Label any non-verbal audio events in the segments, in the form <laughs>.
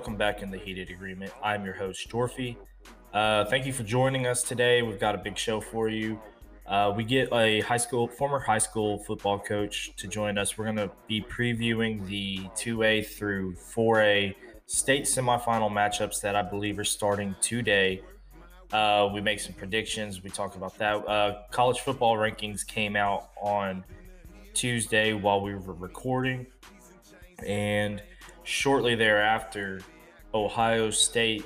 Welcome back in the Heated Agreement. I'm your host, Dorfy. Uh, thank you for joining us today. We've got a big show for you. Uh, we get a high school, former high school football coach to join us. We're going to be previewing the 2A through 4A state semifinal matchups that I believe are starting today. Uh, we make some predictions. We talk about that. Uh, college football rankings came out on Tuesday while we were recording. And shortly thereafter, Ohio State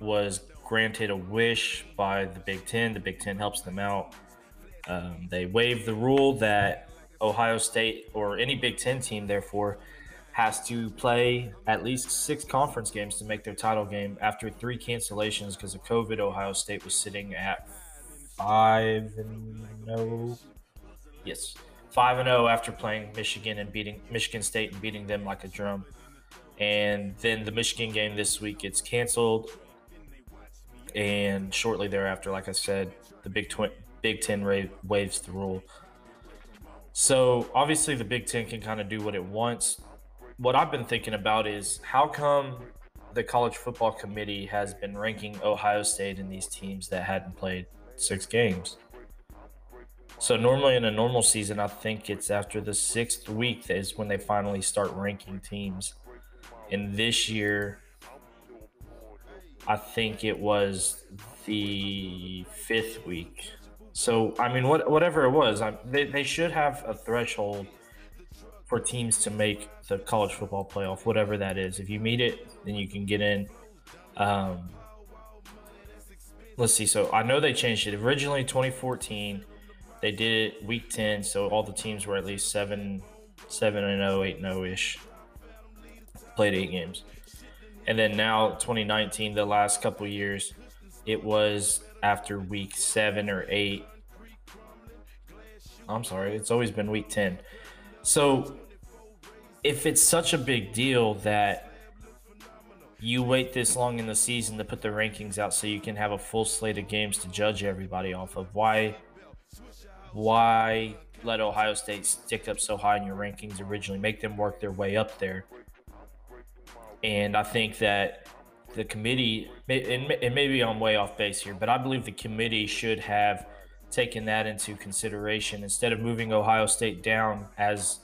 was granted a wish by the Big Ten. The Big Ten helps them out. Um, they waived the rule that Ohio State or any Big Ten team, therefore, has to play at least six conference games to make their title game. After three cancellations because of COVID, Ohio State was sitting at five and no. Yes, five and zero after playing Michigan and beating Michigan State and beating them like a drum. And then the Michigan game this week gets canceled. And shortly thereafter, like I said, the Big, Twi- Big Ten ra- waives the rule. So obviously, the Big Ten can kind of do what it wants. What I've been thinking about is how come the college football committee has been ranking Ohio State and these teams that hadn't played six games. So normally in a normal season, I think it's after the sixth week is when they finally start ranking teams. And this year, I think it was the fifth week. So I mean, what whatever it was, I, they they should have a threshold for teams to make the college football playoff, whatever that is. If you meet it, then you can get in. Um, let's see. So I know they changed it originally 2014. They did it week 10, so all the teams were at least seven, seven and 0, 8 0 ish. Played eight games, and then now 2019, the last couple years, it was after week seven or eight. I'm sorry, it's always been week 10. So if it's such a big deal that you wait this long in the season to put the rankings out so you can have a full slate of games to judge everybody off of, why why let Ohio State stick up so high in your rankings originally? Make them work their way up there. And I think that the committee, and maybe I'm way off base here, but I believe the committee should have taken that into consideration instead of moving Ohio State down as,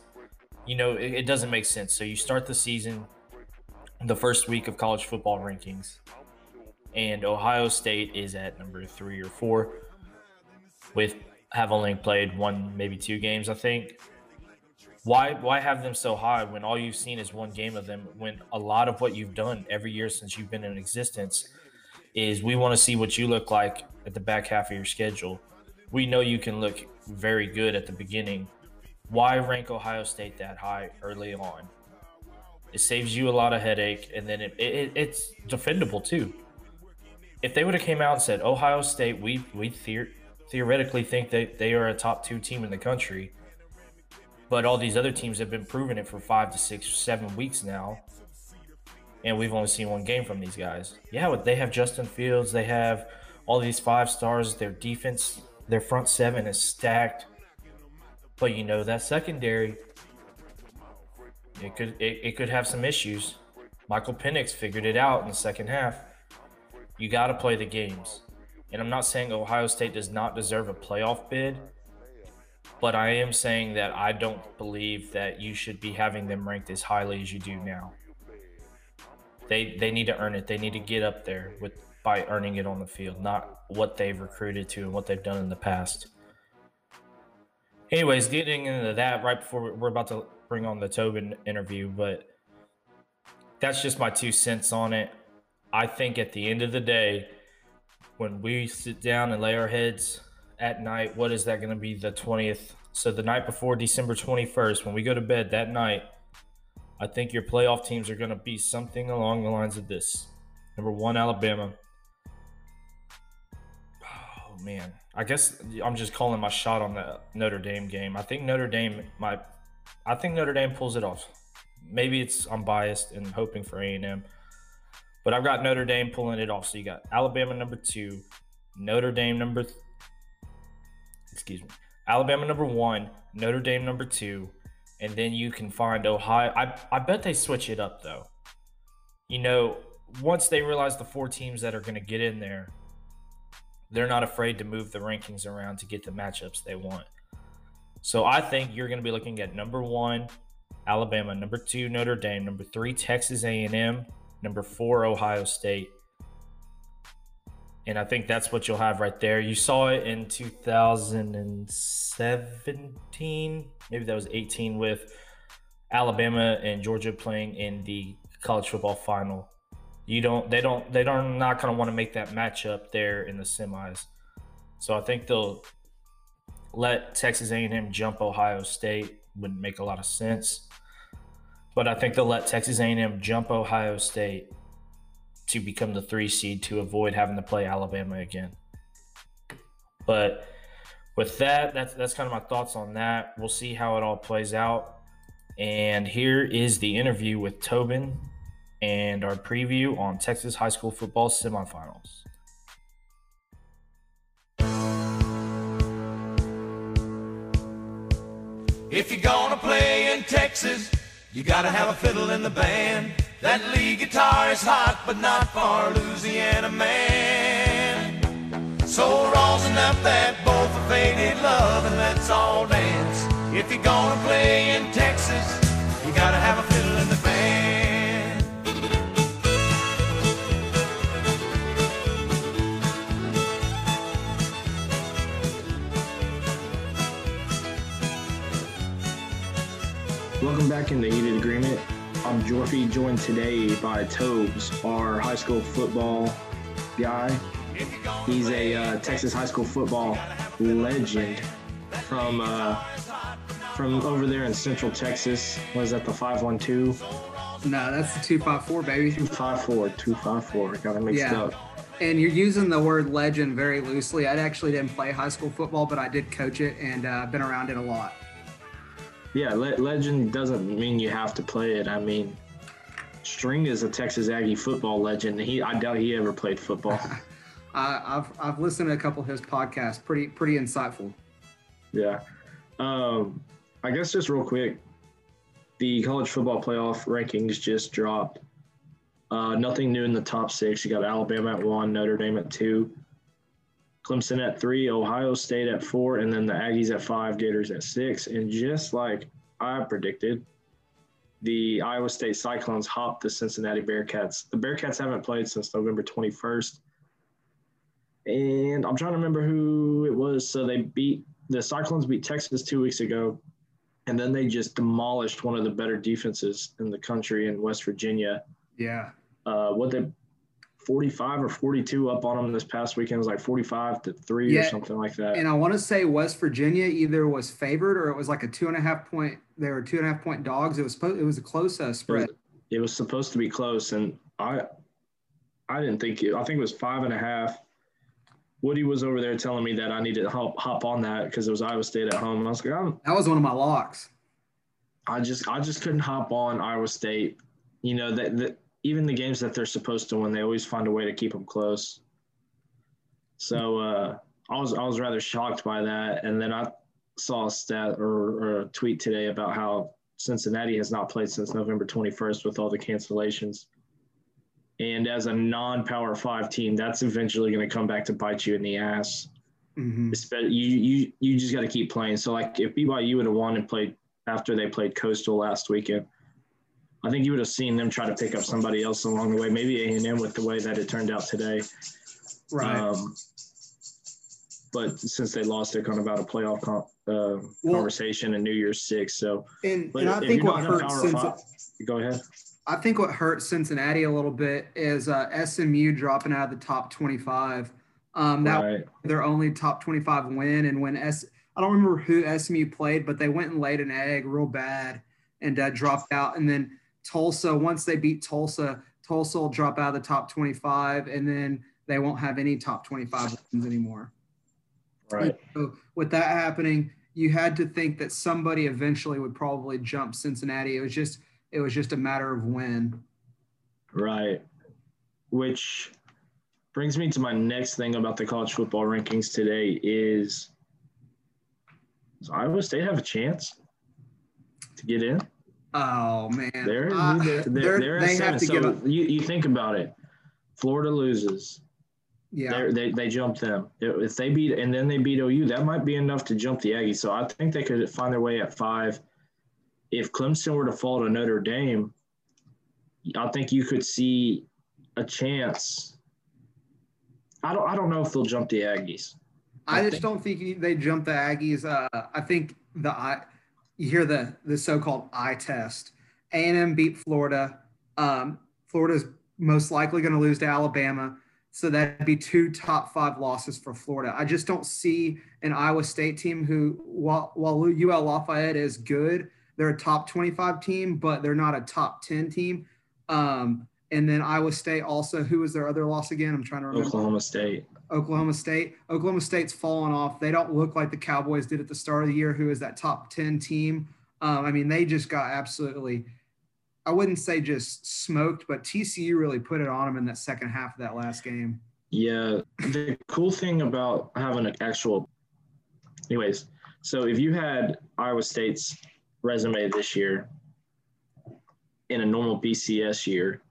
you know, it, it doesn't make sense. So you start the season, the first week of college football rankings, and Ohio State is at number three or four with have only played one, maybe two games, I think. Why why have them so high when all you've seen is one game of them? When a lot of what you've done every year since you've been in existence is we want to see what you look like at the back half of your schedule. We know you can look very good at the beginning. Why rank Ohio State that high early on? It saves you a lot of headache, and then it, it it's defendable too. If they would have came out and said Ohio State, we we theor- theoretically think that they are a top two team in the country. But all these other teams have been proving it for five to six, seven weeks now. And we've only seen one game from these guys. Yeah, they have Justin Fields. They have all these five stars. Their defense, their front seven is stacked. But you know, that secondary, it could it, it could have some issues. Michael Penix figured it out in the second half. You got to play the games. And I'm not saying Ohio State does not deserve a playoff bid, but I am saying that I don't believe that you should be having them ranked as highly as you do now. They they need to earn it. They need to get up there with by earning it on the field, not what they've recruited to and what they've done in the past. Anyways, getting into that right before we're about to bring on the Tobin interview, but that's just my two cents on it. I think at the end of the day, when we sit down and lay our heads at night, what is that going to be the 20th? So the night before December 21st, when we go to bed that night, I think your playoff teams are going to be something along the lines of this. Number one, Alabama. Oh, man. I guess I'm just calling my shot on the Notre Dame game. I think Notre Dame might. I think Notre Dame pulls it off. Maybe it's I'm biased and hoping for A&M. But I've got Notre Dame pulling it off. So you got Alabama number two, Notre Dame number, excuse me, Alabama number one, Notre Dame number two, and then you can find Ohio. I I bet they switch it up though. you know, once they realize the four teams that are going to get in there, they're not afraid to move the rankings around to get the matchups they want. So I think you're going to be looking at number one, Alabama, number two, Notre Dame, number three, Texas A&M, number four, Ohio State. And I think that's what you'll have right there. You saw it in 2017, maybe that was 18 with Alabama and Georgia playing in the college football final. You don't they don't they don't not going to want to make that matchup there in the semis. So I think they'll let Texas A&M jump Ohio State wouldn't make a lot of sense. But I think they'll let Texas A&M jump Ohio State to become the three seed to avoid having to play Alabama again. But with that, that's that's kind of my thoughts on that. We'll see how it all plays out. And here is the interview with Tobin and our preview on Texas high school football semifinals. If you're gonna play in Texas, you gotta have a fiddle in the band. That lead guitar is hot, but not for Louisiana man. So rosin up that bowl for faded love and let's all dance. If you're gonna play in Texas, you gotta have a fiddle in the band. Welcome back in the Heated Agreement. I'm Jorfy, joined today by Tobes, our high school football guy. He's a uh, Texas high school football legend from uh, from over there in Central Texas. Was that the 512? No, that's the 254, baby. 254, 254. Got it mixed Yeah. up. And you're using the word legend very loosely. I actually didn't play high school football, but I did coach it and uh, been around it a lot. Yeah, le- legend doesn't mean you have to play it. I mean, String is a Texas Aggie football legend. He, I doubt he ever played football. <laughs> Uh, I've I've listened to a couple of his podcasts. Pretty pretty insightful. Yeah. Um, I guess just real quick, the college football playoff rankings just dropped. Uh, nothing new in the top six. You got Alabama at one, Notre Dame at two, Clemson at three, Ohio State at four, and then the Aggies at five, Gators at six. And just like I predicted, the Iowa State Cyclones hopped the Cincinnati Bearcats. The Bearcats haven't played since November 21st. And I'm trying to remember who it was. So they beat the Cyclones beat Texas two weeks ago, and then they just demolished one of the better defenses in the country in West Virginia. Yeah. Uh, what they 45 or 42 up on them this past weekend It was like 45 to three or something like that. And I want to say West Virginia either was favored or it was like a two and a half point. They were two and a half point dogs. It was supposed. It was a close uh, it, spread. was, it was supposed to be close, and I I didn't think it. I think it was five and a half. Woody was over there telling me that I needed to hop, hop on that because it was Iowa State at home. I was like, I'm, That was one of my locks. I just I just couldn't hop on Iowa State. You know that that even the games that they're supposed to win, they always find a way to keep them close. So uh, I was I was rather shocked by that, and then I saw a stat or, or a tweet today about how Cincinnati has not played since November 21st with all the cancellations. And as a non-power five team, that's eventually going to come back to bite you in the ass. hmm You you you just got to keep playing. So like if BYU would have won and played after they played Coastal last weekend, I think you would have seen them try to pick up somebody else along the way. Maybe A and M with the way that it turned out today. Right. Um, but since they lost, they're kind of out of playoff con- uh, Well- conversation and New Year's Six. So, and, and I think what not in a hurt five, go ahead. I think what hurt Cincinnati a little bit is uh, SMU dropping out of the top 25. Um, that Right. was their only top 25 win. And when S, I don't remember who SMU played, but they went and laid an egg real bad and uh, dropped out. And then Tulsa, once they beat Tulsa, Tulsa will drop out of the top 25, and then they won't have any top 25 wins anymore. Right. So with that happening, you had to think that somebody eventually would probably jump Cincinnati. It was just it was just a matter of when. Right. Which brings me to my next thing about the college football rankings today is does Iowa State have a chance to get in? Oh man, They're, Uh, they're, they're- they're they have to so get up. you, you think about it. Florida loses. Yeah, They're, they they jump them. If they beat and then they beat OU, that might be enough to jump the Aggies. So I think they could find their way at five. If Clemson were to fall to Notre Dame, I think you could see a chance. I don't I don't know if they'll jump the Aggies. I I just think- don't think they jump the Aggies. Uh, I think the I, you hear the the so-called eye test. A and M beat Florida. Um, Florida's most likely going to lose to Alabama, so that'd be two top five losses for Florida. I just don't see an Iowa State team who, while while UL Lafayette is good, they're a top twenty-five team, but they're not a top ten team. Um, and then Iowa State also, who was their other loss again? I'm trying to remember. Oklahoma State. Oklahoma State. Oklahoma State's fallen off. They don't look like the Cowboys did at the start of the year, who is that top 10 team. Um, I mean, they just got absolutely, I wouldn't say just smoked, but TCU really put it on them in that second half of that last game. Yeah, the cool thing about having an actual, anyways, so if you had Iowa State's resume this year in a normal BCS year,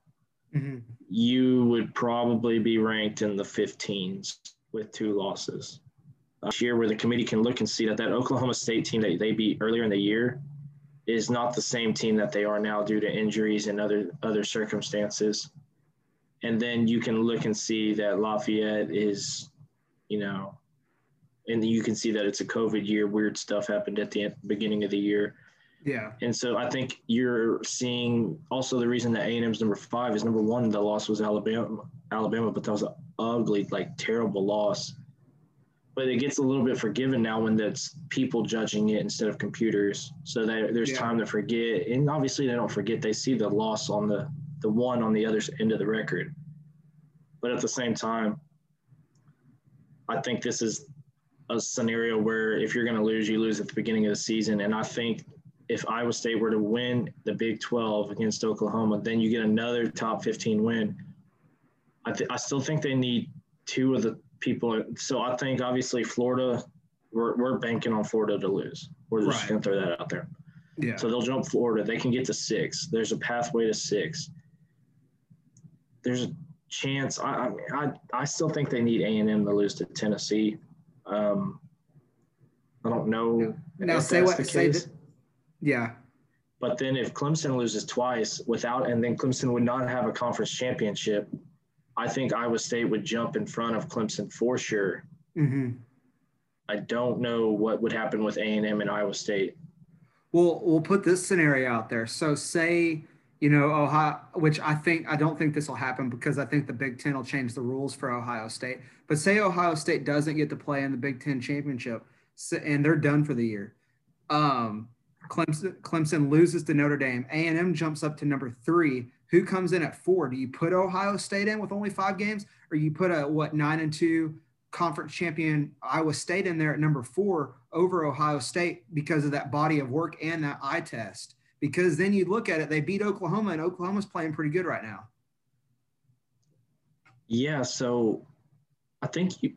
Mm-hmm. you would probably be ranked in the 15s with two losses. This year, where the committee can look and see that that Oklahoma State team that they beat earlier in the year is not the same team that they are now due to injuries and other other circumstances. And then you can look and see that Lafayette is, you know, and you can see that it's a COVID year. Weird stuff happened at the beginning of the year. Yeah. And so I think you're seeing also the reason that A&M's number five is number one, the loss was Alabama, Alabama, but that was an ugly, like terrible loss. But it gets a little bit forgiven now when that's people judging it instead of computers. So that there's Yeah. time to forget. And obviously they don't forget. They see the loss on the, the one on the other end of the record. But at the same time, I think this is a scenario where if you're going to lose, you lose at the beginning of the season. And I think if Iowa State were to win the Big 12 against Oklahoma, then you get another top 15 win. I, th- I still think they need two of the people. So I think obviously Florida, we're, we're banking on Florida to lose. We're just Right. going to throw that out there. Yeah. So they'll jump Florida. They can get to six. There's a pathway to six. There's a chance. I I, mean, I, still think they need A and M to lose to Tennessee. Um, I don't know. Now say what the say case. Yeah. But then if Clemson loses twice without, and then Clemson would not have a conference championship, I think Iowa State would jump in front of Clemson for sure. hmm I don't know what would happen with A and M and Iowa State. We'll we'll put this scenario out there. So say you know Ohio, which I think I don't think this will happen because I think the Big Ten will change the rules for Ohio State. But say Ohio State doesn't get to play in the Big Ten championship, and they're done for the year. Um, Clemson Clemson loses to Notre Dame. A and M jumps up to number three. Who comes in at four? Do you put Ohio State in with only five games, or you put a what nine and two conference champion Iowa State in there at number four over Ohio State because of that body of work and that eye test. Because then you look at it, they beat Oklahoma, and Oklahoma's playing pretty good right now. Yeah, so I think you,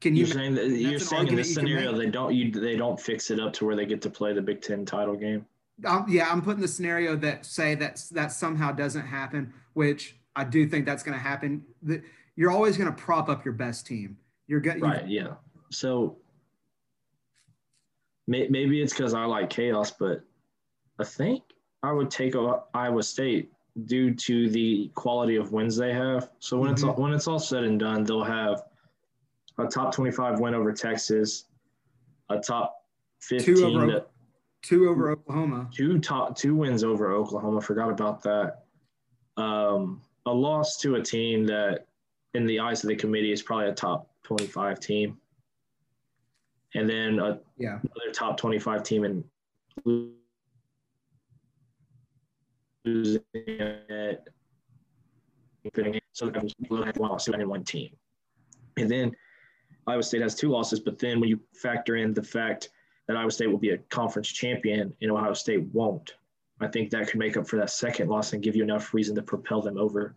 Can you? you're saying that you're saying in this scenario they don't you they don't fix it up to where they get to play the Big Ten title game. Um, yeah, I'm putting the scenario that say that that somehow doesn't happen, which I do think that's going to happen. The, you're always going to prop up your best team. You're going Right. Yeah. So may, maybe it's because I like chaos, but I think I would take Iowa State due to the quality of wins they have. So when it's Mhm. all, when it's all said and done, they'll have a top 25 win over Texas, a top 15, over- to- two over Oklahoma. two top two wins over Oklahoma. Forgot about that. Um, a loss to a team that, in the eyes of the committee, is probably a top twenty-five team, and then a, Yeah. another top twenty-five team in losing it. So one loss in one team, and then Iowa State has two losses. But then when you factor in the fact that Iowa State will be a conference champion and Ohio State won't. I think that could make up for that second loss and give you enough reason to propel them over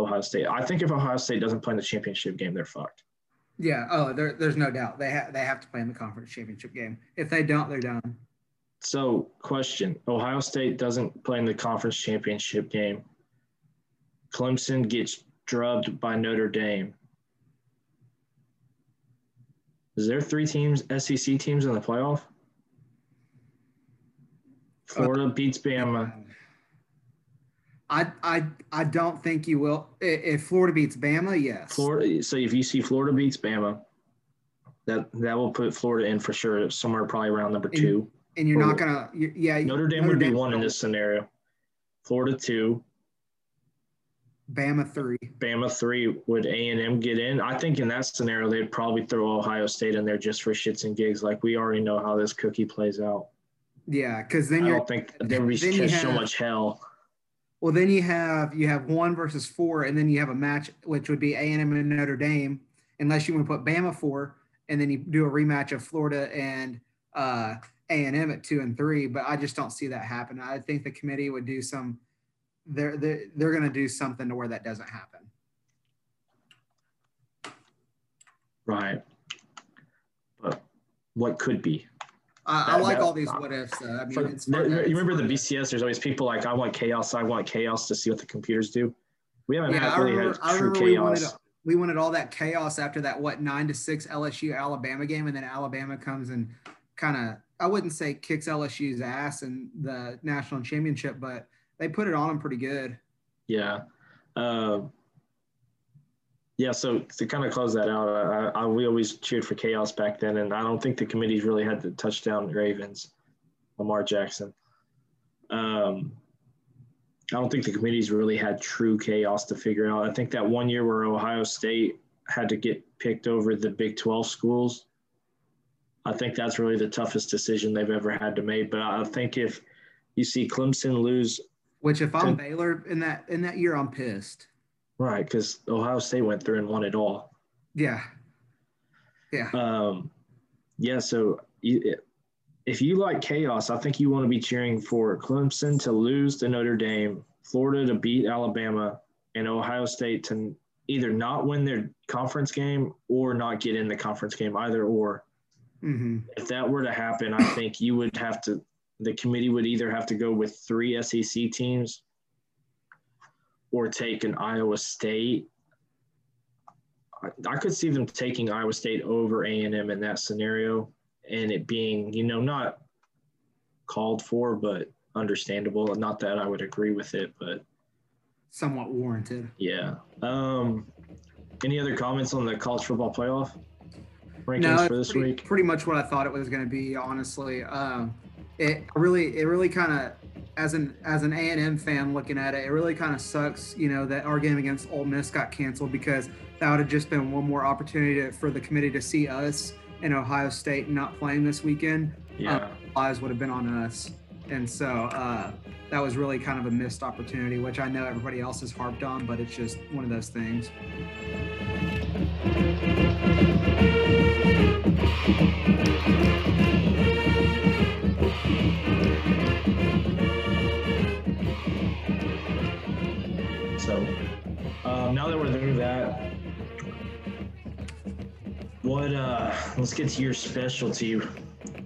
Ohio State. I think if Ohio State doesn't play in the championship game, they're fucked. Yeah. Oh, there, there's no doubt they have they have to play in the conference championship game. If they don't, they're done. So, question: Ohio State doesn't play in the conference championship game. Clemson gets drubbed by Notre Dame. Is there three teams, SEC teams in the playoff? Florida beats Bama. I, I I don't think you will. If Florida beats Bama, yes. Florida. So if you see Florida beats Bama, that that will put Florida in for sure, somewhere probably around number two. and you're not gonna. you- Yeah. Notre Dame would be one in this scenario. Florida two, Bama three. Bama three. Would A and M get in? I think in that scenario they'd probably throw Ohio State in there just for shits and gigs. Like we already know how this cookie plays out. Yeah, because then I you're don't think there would be you just so much hell. well. Then you have you have one versus four, and then you have a match which would be A and M and Notre Dame, unless you want to put Bama four, and then you do a rematch of Florida and uh, A and M at two and three. But I just don't see that happen. I think the committee would do some. They're they're, they're going to do something to where that doesn't happen. Right. But what could be? I, I like that- all these what ifs. Though. I mean, it's you remember the BCS? There's always people like, I want chaos. I want chaos to see what the computers do. We haven't Yeah, had, I really remember, had true remember we wanted chaos. we wanted all that chaos after that what nine to six LSU Alabama game, and then Alabama comes and kind of I wouldn't say kicks LSU's ass in the national championship, but they put it on them pretty good. Yeah. Uh, yeah, so to kind of close that out, I, I, we always cheered for chaos back then, and I don't think the committees really had the touchdown Ravens, Lamar Jackson. Um, I don't think the committees really had true chaos to figure out. I think that one year where Ohio State had to get picked over the Big 12 schools, I think that's really the toughest decision they've ever had to make. But I think if you see Clemson lose Which if I'm Baylor in that in that year, I'm pissed. Right, because Ohio State went through and won it all. Yeah, yeah, Um, yeah, so you, if you like chaos, I think you want to be cheering for Clemson to lose to Notre Dame, Florida to beat Alabama, and Ohio State to either not win their conference game or not get in the conference game, either or. hmm If that were to happen, I think you would have to, the committee would either have to go with three SEC teams or take an Iowa State. I, I could see them taking Iowa State over A&M in that scenario and it being, you know, not called for, but understandable. Not that I would agree with it, but somewhat warranted. yeah. Um, any other comments on the college football playoff rankings no, for this pretty, week? pretty much what I thought it was going to be. Honestly, um, it really, it really kind of, as an as an A and M fan looking at it, it really kind of sucks. You know that our game against Ole Miss got canceled because that would have just been one more opportunity to, for the committee to see us in Ohio State not playing this weekend. Yeah. Eyes would have been on us, and so uh, that was really kind of a missed opportunity, which I know everybody else has harped on, but it's just one of those things. What? Uh, let's get to your specialty.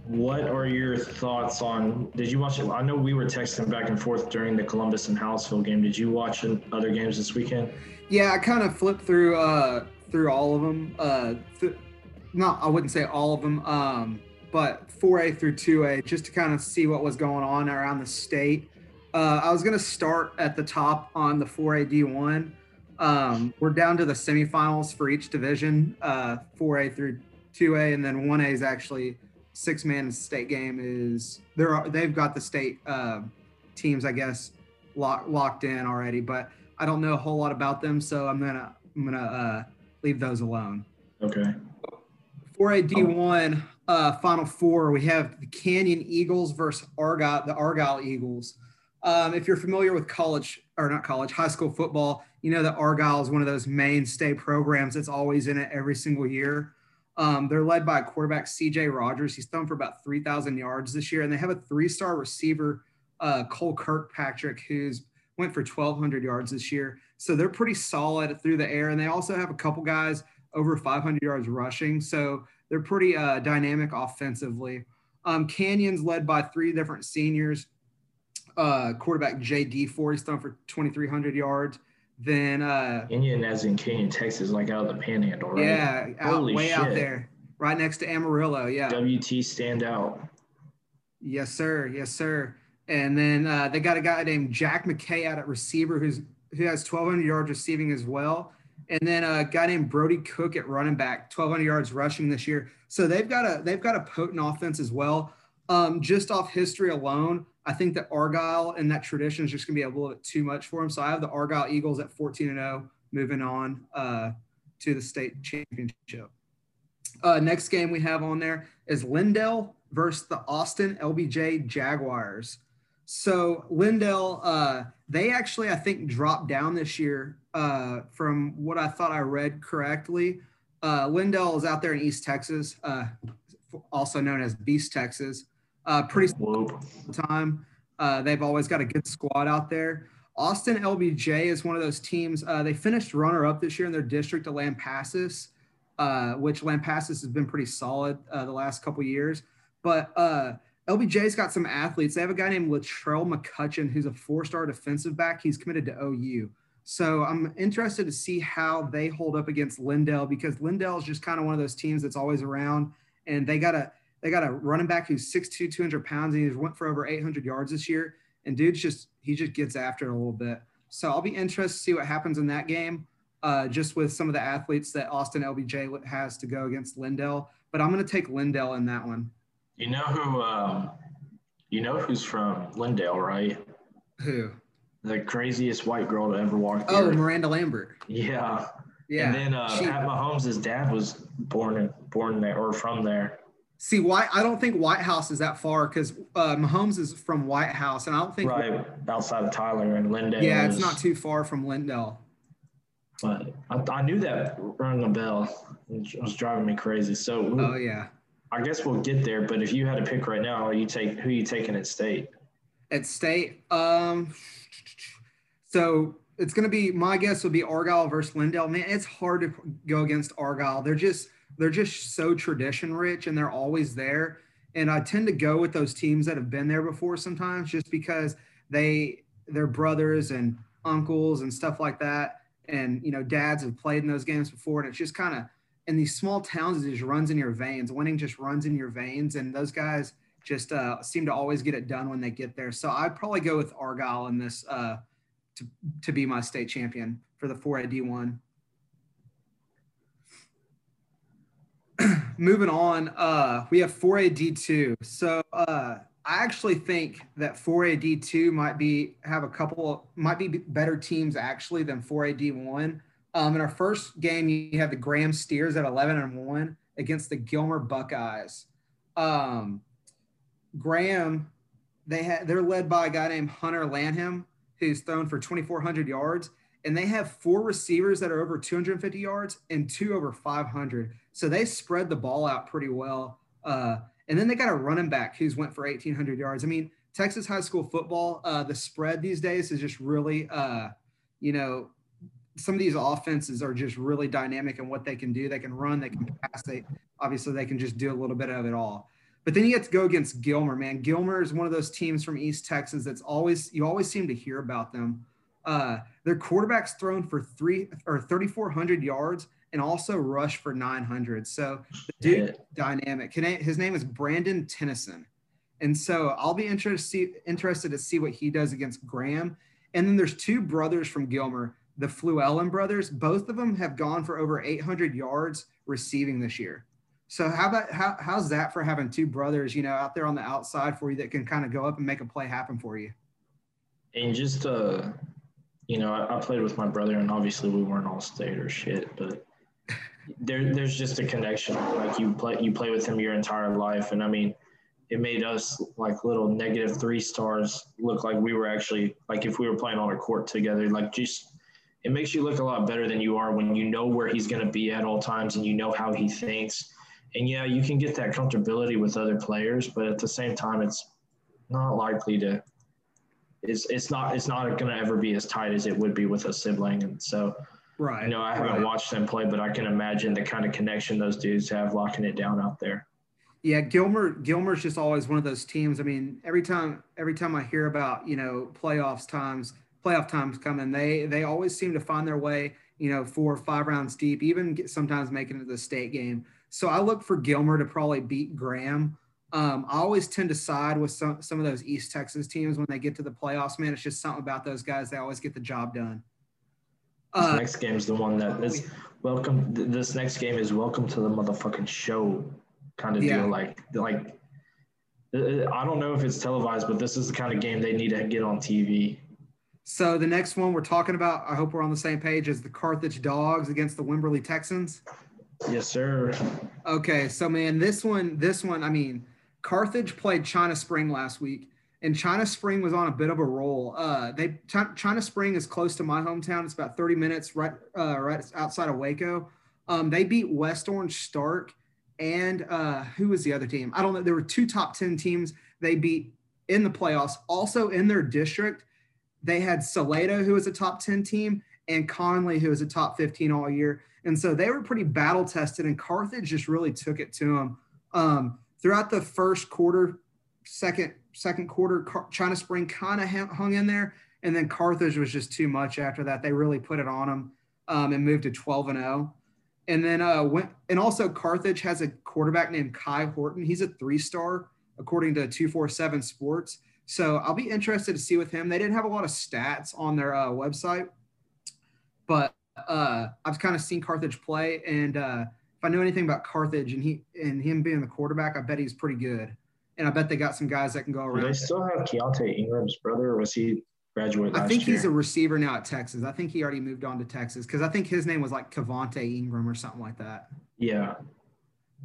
What are your thoughts on? Did you watch it? I know we were texting back and forth during the Columbus and Hallisville game. Did you watch other games this weekend? Yeah, I kind of flipped through uh through all of them. Uh, th- not I wouldn't say all of them, um, but 4A through 2A just to kind of see what was going on around the state. Uh, I was gonna start at the top on the 4A D1. Um, we're down to the semifinals for each division, uh, 4A through 2A, and then 1A is actually six man state game is there are they've got the state uh, teams I guess lock, locked in already, but I don't know a whole lot about them, so I'm gonna I'm gonna uh, leave those alone. Okay. For a D1 uh, Final Four, we have the Canyon Eagles versus Argyle, the Argyle Eagles. Um, if you're familiar with college or not college, high school football, you know that Argyle is one of those mainstay programs that's always in it every single year. Um, they're led by quarterback, CJ Rogers. He's thrown for about 3,000 yards this year, and they have a three-star receiver, uh, Cole Kirkpatrick, who's went for 1,200 yards this year. So they're pretty solid through the air, and they also have a couple guys over 500 yards rushing. So they're pretty uh, dynamic offensively. Um, Canyon's led by three different seniors. Uh, quarterback J.D. Ford, he's thrown for 2,300 yards. Then uh, Canyon, as in Canyon, Texas, like out of the Panhandle, right? yeah, out, way out there, right next to Amarillo. Yeah. WT stand out. Yes, sir. Yes, sir. And then uh, they got a guy named Jack McKay out at receiver who's who has 1,200 yards receiving as well. And then a guy named Brody Cook at running back, 1,200 yards rushing this year. So they've got a they've got a potent offense as well. Um, just off history alone, I think that Argyle and that tradition is just going to be a little bit too much for them. So I have the Argyle Eagles at 14 and 0, moving on uh, to the state championship. Uh, next game we have on there is Lindale versus the Austin LBJ Jaguars. So Lindale, uh, they actually I think dropped down this year uh, from what I thought I read correctly. Uh, Lindale is out there in East Texas, uh, also known as Beast Texas. Uh, pretty time. Uh, they've always got a good squad out there. Austin LBJ is one of those teams. Uh, they finished runner up this year in their district to Lampasas, uh, which Lampasas has been pretty solid uh, the last couple years. But uh, LBJ's got some athletes. They have a guy named Latrell McCutchin, who's a four star defensive back. He's committed to OU. So I'm interested to see how they hold up against Lindale because Lindale is just kind of one of those teams that's always around, and they got a they got a running back who's 6'2", 200 pounds, and he's went for over 800 yards this year. And dude's just he just gets after it a little bit. So I'll be interested to see what happens in that game, uh, just with some of the athletes that Austin LBJ has to go against Lindale. But I'm going to take Lindale in that one. You know who? Um, you know who's from Lindale, right? Who? The craziest white girl to ever walk. Oh, earth. Miranda Lambert. yeah. Yeah. And then uh, She- Pat Mahomes' dad was born in, born there or from there. See, White. I don't think White House is that far because uh, Mahomes is from White House, and I don't think. Right outside of Tyler and Lindale. Yeah, it's is- not too far from Lindale. But I, I knew that rang a bell. It was driving me crazy. So Oh yeah. I guess we'll get there. But if you had to pick right now, you take who you taking at state? At state, um, so it's going to be my guess would be Argyle versus Lindale. Man, it's hard to go against Argyle. They're just they're just so tradition rich and they're always there. And I tend to go with those teams that have been there before sometimes, just because they they're brothers and uncles and stuff like that. And you know, dads have played in those games before, and it's just kind of in these small towns, it just runs in your veins. Winning just runs in your veins, and those guys just uh, seem to always get it done when they get there. So I'd probably go with Argyle in this uh, to to be my state champion for the 4A D1. Moving on, uh, we have 4A D2. So uh, I actually think that 4A D2 might be have a couple might be better teams actually than 4A D1. Um, in our first game, you have the Graham Steers at 11 and 1 against the Gilmer Buckeyes. Um, Graham, they had they're led by a guy named Hunter Lanham, who's thrown for 2,400 yards, and they have four receivers that are over 250 yards and two over 500. So they spread the ball out pretty well. Uh, and then they got a running back who's went for 1,800 yards. I mean, Texas high school football, uh, the spread these days is just really, uh, you know, some of these offenses are just really dynamic in what they can do. They can run, they can pass. They obviously they can just do a little bit of it all. But then you get to go against Gilmer, man. Gilmer is one of those teams from East Texas that's always you always seem to hear about them. Uh, their quarterback's thrown for three or 3,400 yards and also rushed for 900. So the dude dynamic. His name- His name is Brandon Tennyson, and so I'll be interested to see, interested to see what he does against Graham. And then there's two brothers from Gilmer, the Fluellen brothers. Both of them have gone for over 800 yards receiving this year. So how about how, how's that for having two brothers, you know, out there on the outside for you that can kind of go up and make a play happen for you? And just uh, you know, I, I played with my brother, and obviously we weren't all state or shit, but there there's just a connection. Like you play you play with him your entire life, and I mean, it made us like little negative three stars look like we were actually like if we were playing on a court together. Like just it makes you look a lot better than you are when you know where he's going to be at all times and you know how he thinks. And yeah, you can get that comfortability with other players, but at the same time, it's not likely to. It's it's not it's not going to ever be as tight as it would be with a sibling, and so Right. you know I haven't right. watched them play, but I can imagine the kind of connection those dudes have locking it down out there. Yeah, Gilmer Gilmer's just always one of those teams. I mean, every time every time I hear about, you know, playoffs times, playoff times coming, they they always seem to find their way, you know, four or five rounds deep, even get, sometimes making it to the state game. So I look for Gilmer to probably beat Graham. Um, I always tend to side with some some of those East Texas teams when they get to the playoffs. Man, it's just something about those guys. They always get the job done. This uh, next game is the one that is welcome. This next game is welcome to the motherfucking show, kind of yeah. deal. Like like uh, I don't know if it's televised, but this is the kind of game they need to get on TV. So the next one we're talking about, I hope we're on the same page, is the Carthage Dogs against the Wimberley Texans. Yes, sir. Okay, so man, this one, this one, I mean, Carthage played China Spring last week and China Spring was on a bit of a roll. Uh, they China Spring is close to my hometown. It's about 30 minutes right uh, right outside of Waco. Um, they beat West Orange Stark and uh, who was the other team? I don't know. There were two top 10 teams they beat in the playoffs. Also in their district, they had Salado, who was a top 10 team, and Connally, who was a top 15 all year. And so they were pretty battle tested, and Carthage just really took it to them. Um, throughout the first quarter, second second quarter, China Spring kind of hung in there, and then Carthage was just too much after that. They really put it on them um, and moved to 12 and 0. And then uh, went, and also Carthage has a quarterback named Kai Horton. He's a three star according to 247 Sports. So I'll be interested to see with him. They didn't have a lot of stats on their uh, website, but uh, I've kind of seen Carthage play, and uh, if I know anything about Carthage and he and him being the quarterback, I bet he's pretty good and I bet they got some guys that can go around. Do they still have Keontay Ingram's brother, or was he graduate? I think year? he's a receiver now at Texas. I think he already moved on to Texas because I think his name was like Cavante Ingram or something like that. Yeah.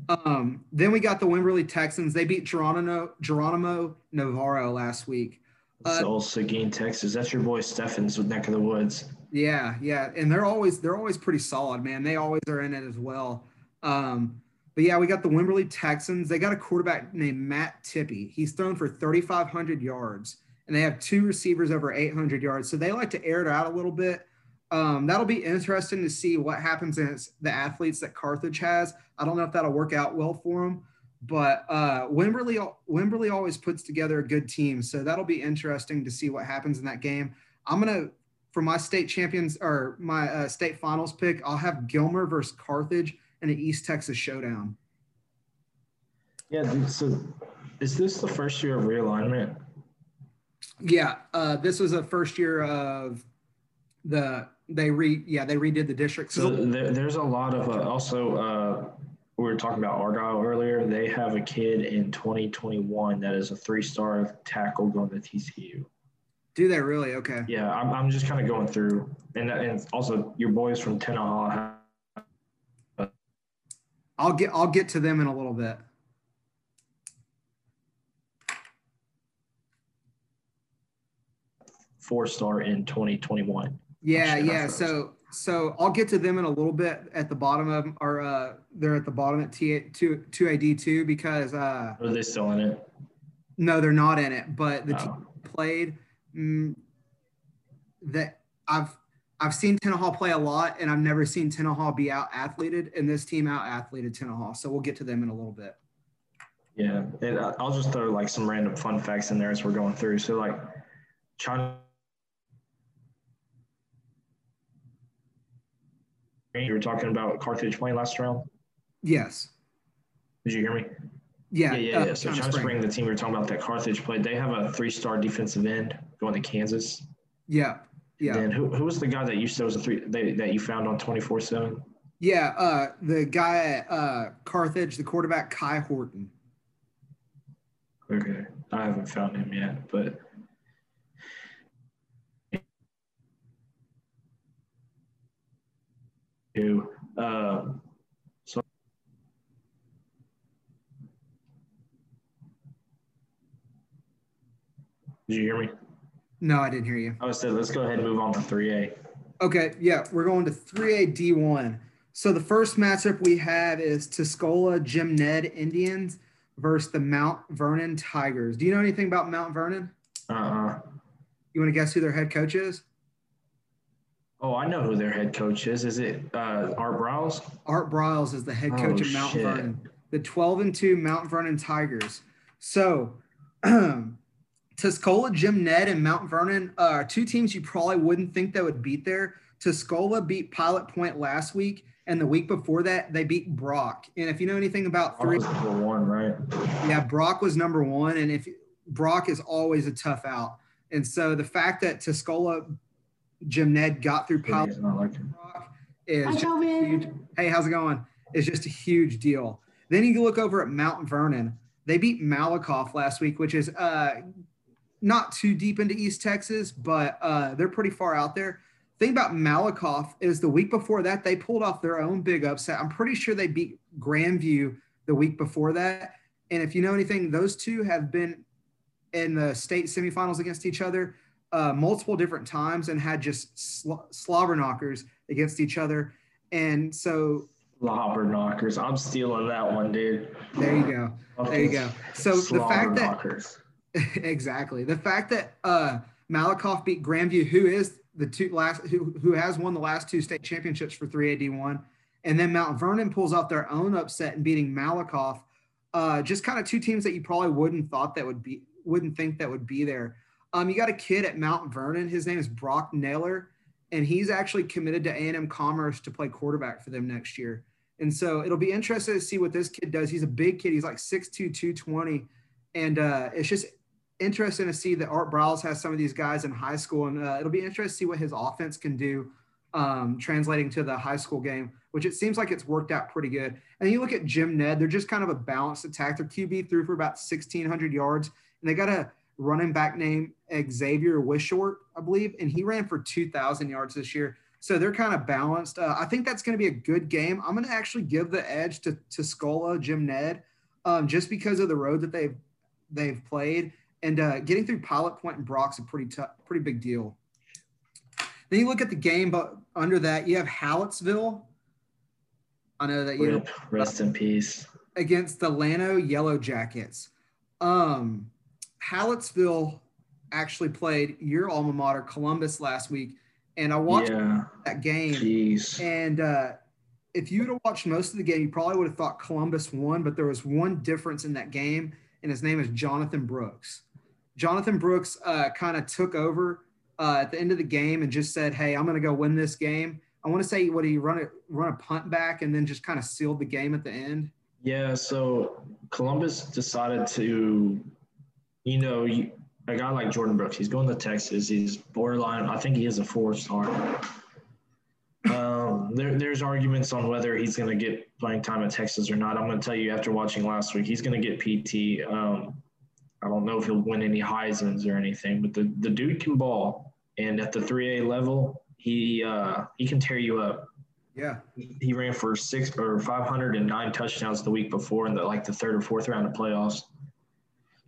Um, then we got the Wimberley Texans. They beat Geronimo Geronimo Navarro last week. Uh, Seguin, Texas. That's your boy Steffens with neck of the woods. Yeah, yeah, and they're always they're always pretty solid, man. They always are in it as well. Um, but yeah, we got the Wimberley Texans. They got a quarterback named Matt Tippy. He's thrown for 3,500 yards, and they have two receivers over 800 yards. So they like to air it out a little bit. Um, that'll be interesting to see what happens in the athletes that Carthage has. I don't know if that'll work out well for them, but uh, Wimberley, Wimberley always puts together a good team. So that'll be interesting to see what happens in that game. I'm gonna for my state champions or my uh, state finals pick. I'll have Gilmer versus Carthage and an East Texas showdown. Yeah, dude, so is this the first year of realignment? Yeah, uh, this was the first year of the they re yeah they redid the district. So there, there's a lot of uh, also uh, we were talking about Argyle earlier. They have a kid in 2021 that is a three star tackle going to TCU. Do they really? Okay. Yeah, I'm, I'm just kind of going through, and and also your boys from Tenaha I'll get I'll get to them in a little bit. Four star in 2021. Yeah, yeah. So so I'll get to them in a little bit at the bottom of or uh they're at the bottom at T two two AD two because uh are they still in it? No, they're not in it, but the oh. team played mm, that I've I've seen Tenaha play a lot, and I've never seen Tenaha be out athleted, and this team out athleted Tenaha. So we'll get to them in a little bit. Yeah, and I'll just throw like some random fun facts in there as we're going through. So like, China. You were talking about Carthage playing last round. Yes. Did you hear me? Yeah, yeah, yeah. Uh, yeah. So China, Spring. Spring, the team we were talking about that Carthage played, they have a three-star defensive end going to Kansas. Yeah. Yeah. And who, who was the guy that you said was a three they, that you found on twenty four seven? Yeah, uh, the guy at uh, Carthage, the quarterback Kai Horton. Okay, I haven't found him yet, but who um, so did you hear me? No, I didn't hear you. I was saying, let's go ahead and move on to 3A. Okay, yeah, we're going to 3A D1. So the first matchup we have is Tuscola Jim Ned Indians versus the Mount Vernon Tigers. Do you know anything about Mount Vernon? Uh-uh. You want to guess who their head coach is? Oh, I know who their head coach is. Is it uh, Art Briles? Art Briles is the head coach oh, of Mount shit. Vernon. the 12 and 2 Mount Vernon Tigers. So, <clears throat> Tuscola, Jim Ned, and Mount Vernon are two teams you probably wouldn't think that would beat there. Tuscola beat Pilot Point last week, and the week before that, they beat Brock. And if you know anything about three, number one, right? Yeah, Brock was number one, and if Brock is always a tough out, and so the fact that Tuscola, Jim Ned got through Pilot like Brock is just huge. Hey, how's it going? Is just a huge deal. Then you look over at Mount Vernon. They beat Malakoff last week, which is uh, not too deep into East Texas, but uh, they're pretty far out there. Thing about Malakoff is the week before that they pulled off their own big upset. I'm pretty sure they beat Grandview the week before that. And if you know anything, those two have been in the state semifinals against each other uh, multiple different times and had just sl- slobber knockers against each other. And so slobber knockers. I'm stealing that one, dude. There you go. There you go. So the fact that knockers. <laughs> exactly the fact that uh, Malakoff beat Grandview, who is the two last who who has won the last two state championships for 3AD1, and then Mount Vernon pulls off their own upset and beating Malakoff. Uh, just kind of two teams that you probably wouldn't thought that would be wouldn't think that would be there. Um, you got a kid at Mount Vernon. His name is Brock Naylor, and he's actually committed to A&M Commerce to play quarterback for them next year. And so it'll be interesting to see what this kid does. He's a big kid. He's like 6'2", 220. And uh, it's just interesting to see that Art Briles has some of these guys in high school, and uh, it'll be interesting to see what his offense can do um, translating to the high school game, which it seems like it's worked out pretty good. And you look at Jim Ned; they're just kind of a balanced attack. Their QB threw for about 1,600 yards, and they got a running back named Xavier Wishort, I believe, and he ran for 2,000 yards this year. So they're kind of balanced. Uh, I think that's going to be a good game. I'm going to actually give the edge to to Scola, Jim Ned, um, just because of the road that they've they've played and uh, getting through Pilot Point and Brock's a pretty tough, pretty big deal. Then you look at the game, but under that you have Hallettsville. I know that you rest in peace against the Llano Yellow Jackets. Um, Hallettsville actually played your alma mater, Columbus, last week, and I watched yeah. that game. Jeez. And uh, if you would have watched most of the game, you probably would have thought Columbus won, but there was one difference in that game, and his name is Jonathon Brooks. Jonathon Brooks uh, kind of took over uh, at the end of the game and just said, "Hey, I'm going to go win this game." I want to say what he run a run a punt back and then just kind of sealed the game at the end. Yeah, so Columbus decided to, you know, a guy like Jordan Brooks, he's going to Texas. He's borderline. I think he is a four star. Um, there, there's arguments on whether he's going to get playing time at Texas or not. I'm going to tell you after watching last week, he's going to get PT. Um, I don't know if he'll win any Heisman's or anything, but the, the dude can ball. And at the 3A level, he uh, he can tear you up. Yeah. He ran for six or 509 touchdowns the week before in the like the third or fourth round of playoffs.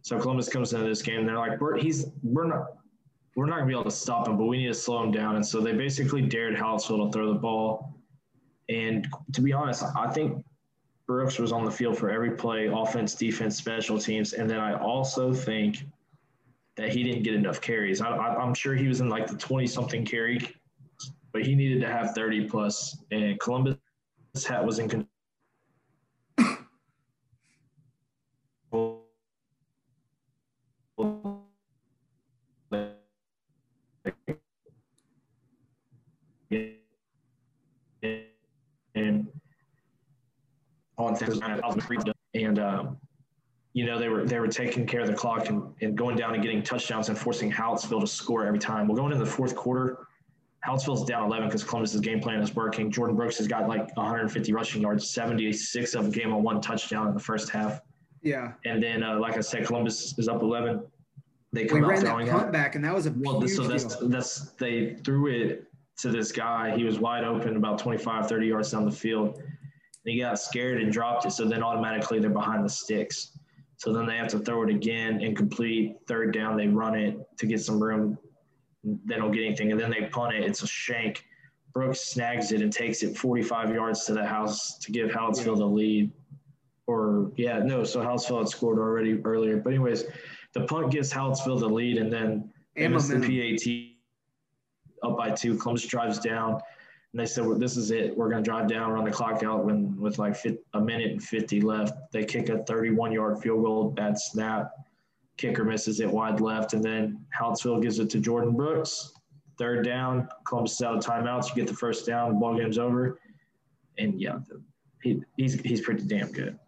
So Columbus comes into this game, and they're like, we're he's we're not we're not gonna be able to stop him, but we need to slow him down. And so they basically dared Hallettsville to throw the ball. And to be honest, I think Brooks was on the field for every play, offense, defense, special teams. And then I also think that he didn't get enough carries. I, am sure he was in like the 20 something carry, but he needed to have 30 plus. And Columbus hat was in on and um, you know they were they were taking care of the clock and, and going down and getting touchdowns and forcing Hallettsville to score every time. We're going into the fourth quarter. Hallettsville's down 11 because Columbus's game plan is working. Jordan Brooks has got like 150 rushing yards, 76 of them came on one touchdown in the first half. Yeah. And then, uh, like I said, Columbus is up 11. They come we ran that punt back, and that was a well. So that's deal. that's they threw it to this guy. He was wide open, about 25, 30 yards down the field he got scared and dropped it. So then automatically they're behind the sticks. So then they have to throw it again and complete third down. They run it to get some room. They don't get anything. And then they punt it. It's a shank. Brooks snags it and takes it 45 yards to the house to give Hallettsville the lead. Or, yeah, no, so Hallettsville had scored already earlier. But, anyways, the punt gives Hallettsville the lead. And then and the PAT up by two. Columbus drives down And they said, well, "This is it. We're going to drive down, run the clock out when with like a minute and 50 left. They kick a 31-yard field goal, bad snap. Kicker misses it wide left, and then Hallettsville gives it to Jordan Brooks. Third down, Columbus is out of timeouts. You get the first down, the ball game's over. And yeah, he, he's he's pretty damn good.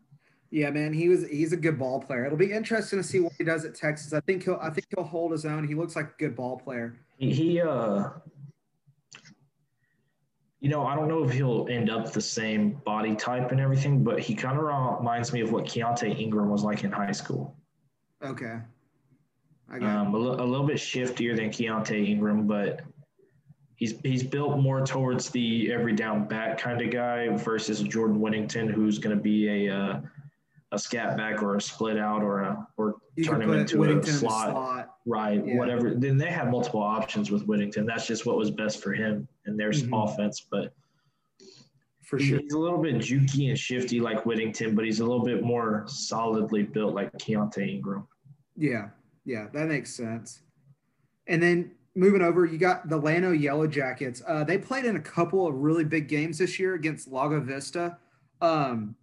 Yeah, man, he was he's a good ball player. It'll be interesting to see what he does at Texas. I think he'll I think he'll hold his own. He looks like a good ball player. He, he uh you know, I don't know if he'll end up the same body type and everything, but he kind of reminds me of what Keontay Ingram was like in high school. Okay. Um, a, l- a little bit shiftier than Keontay Ingram, but he's he's built more towards the every down back kind of guy versus Jordan Whittington, who's going to be a uh, a scat back or a split out or a or you turn him into Whittington a slot, slot. right? Yeah. Whatever. Then they have multiple options with Whittington. That's just what was best for him and their mm-hmm. offense, but. For sure. He's a little bit jukey and shifty like Whittington, but he's a little bit more solidly built like Keontay Ingram. Yeah, yeah, that makes sense. And then moving over, you got the Llano Yellow Jackets. Uh, they played in a couple of really big games this year against Lago Vista. Um,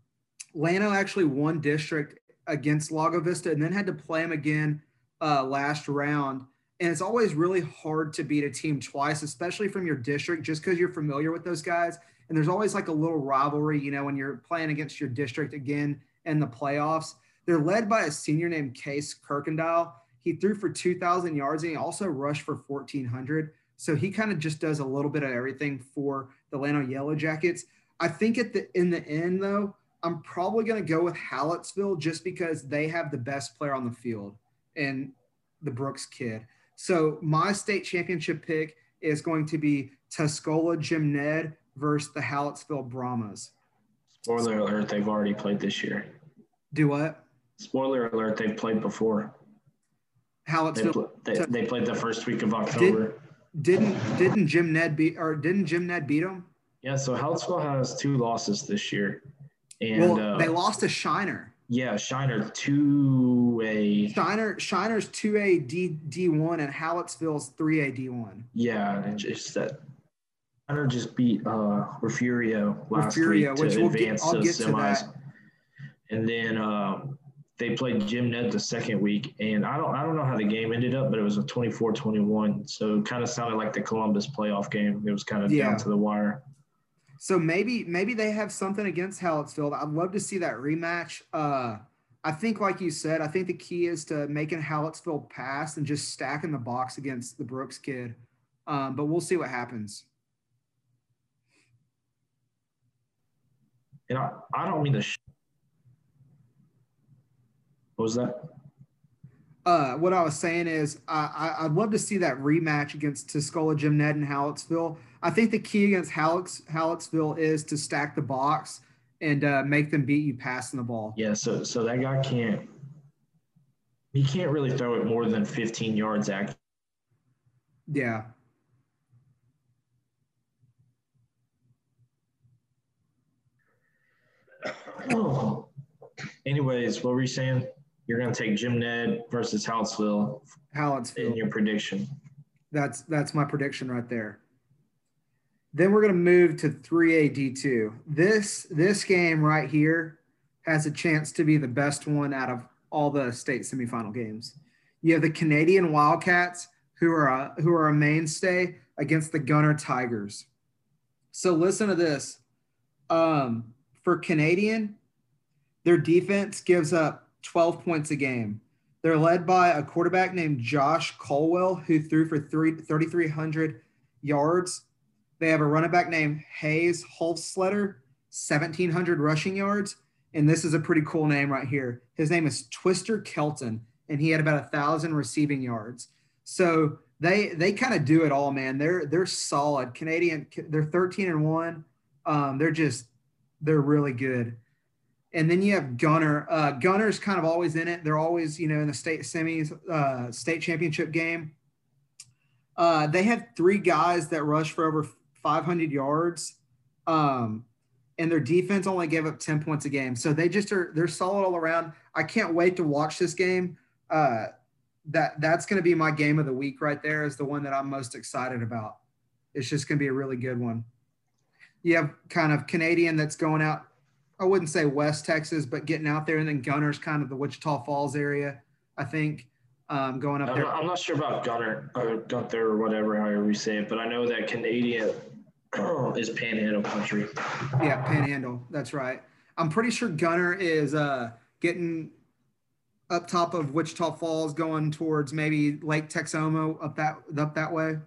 Llano actually won district against Lago Vista and then had to play them again uh, last round. And it's always really hard to beat a team twice, especially from your district, just because you're familiar with those guys. And there's always like a little rivalry, you know, when you're playing against your district again in the playoffs. They're led by a senior named Case Kirkendall he threw for 2,000 yards and he also rushed for 1,400. So he kind of just does a little bit of everything for the Llano Yellow Jackets. I think at the in the end though, I'm probably going to go with Hallettsville just because they have the best player on the field and the Brooks kid. So my state championship pick is going to be Tuscola Jim Ned versus the Hallettsville Brahmas. Spoiler alert, they've already played this year. Do what? Spoiler alert, they've played before it's they, pl- they, they, played the first week of October. Did, not didn't Jim Ned beat or didn't Jim Ned beat them? Yeah, so Hallettsville has two losses this year, and well, uh, they lost to Shiner. Yeah, Shiner two A. Shiner Shiner's two A D D one and Hallettsville's three A D one. Yeah, and just that Shiner just beat uh Refugio last Refugio, week to which we'll advance get, I'll to get semis. To that. And then um, they played Jim Ned the second week, and I don't I don't know how the game ended up, but it was a 24-21. So it kind of sounded like the Columbus playoff game. It was kind of yeah. down to the wire. So maybe maybe they have something against Hallettsville. I'd love to see that rematch. Uh, I think, like you said, I think the key is to making Hallettsville pass and just stacking the box against the Brooks kid. Um, but we'll see what happens. And I, I don't mean to what was that? Uh, what I was saying is, I, I, would love to see that rematch against Tuscola Jim Ned and Hallettsville. I think the key against Halletts, Hallettsville is to stack the box and uh, make them beat you passing the ball. Yeah, so so that guy can't he can't really throw it more than 15 yards Actually, Yeah. Oh. <sighs> Anyways, what were you saying? You're going to take Jim Ned versus Hallettsville. Hallettsville. In your prediction. That's that's my prediction right there. Then we're going to move to 3A D2. This this game right here has a chance to be the best one out of all the state semifinal games. You have the Canadian Wildcats who are a, who are a mainstay against the Gunner Tigers. So listen to this. Um, for Canadian, their defense gives up 12 points a game. They're led by a quarterback named Josh Colwell, who threw for 3,300 yards. They have a running back named Hayes Holzsletter, 1,700 rushing yards. And this is a pretty cool name right here. His name is Twister Kelton, and he had about a thousand receiving yards. So they they kind of do it all, man. They're they're solid. Canadian, they're 13 and one. Um, they're just they're really good. And then you have Gunner. Uh, Gunter's kind of always in it. They're always, you know, in the state semis, uh, state championship game. Uh, they had three guys that rushed for over 500 yards, um, and their defense only gave up 10 points a game. So they just are they're solid all around. I can't wait to watch this game. Uh, that that's going to be my game of the week right there. Is the one that I'm most excited about. It's just going to be a really good one. you have kind of Canadian that's going out. I wouldn't say West Texas, but getting out there, and then Gunner's kind of the Wichita Falls area. I think um, going up I'm there. not, I'm not sure about Gunner, or Gunther, or whatever, however you say it, but I know that Canadian <clears throat> is Panhandle country. Yeah, Panhandle. That's right. I'm pretty sure Gunner is uh, getting up top of Wichita Falls, going towards maybe Lake Texoma up that up that way.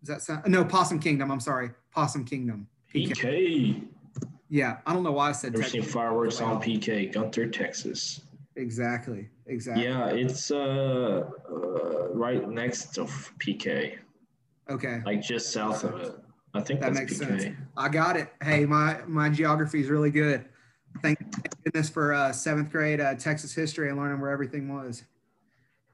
Does that sound? No, Possum Kingdom. I'm sorry, Possum Kingdom. PK. Yeah, I don't know why I said. Never seen fireworks on PK, Gunther, Texas. Exactly. Exactly. Yeah, it's uh, uh right next to PK, Okay. like just south of it. I think That that's makes PK. sense. I got it. Hey, my my geography is really good. Thank, thank goodness for uh, seventh grade uh, Texas history and learning where everything was.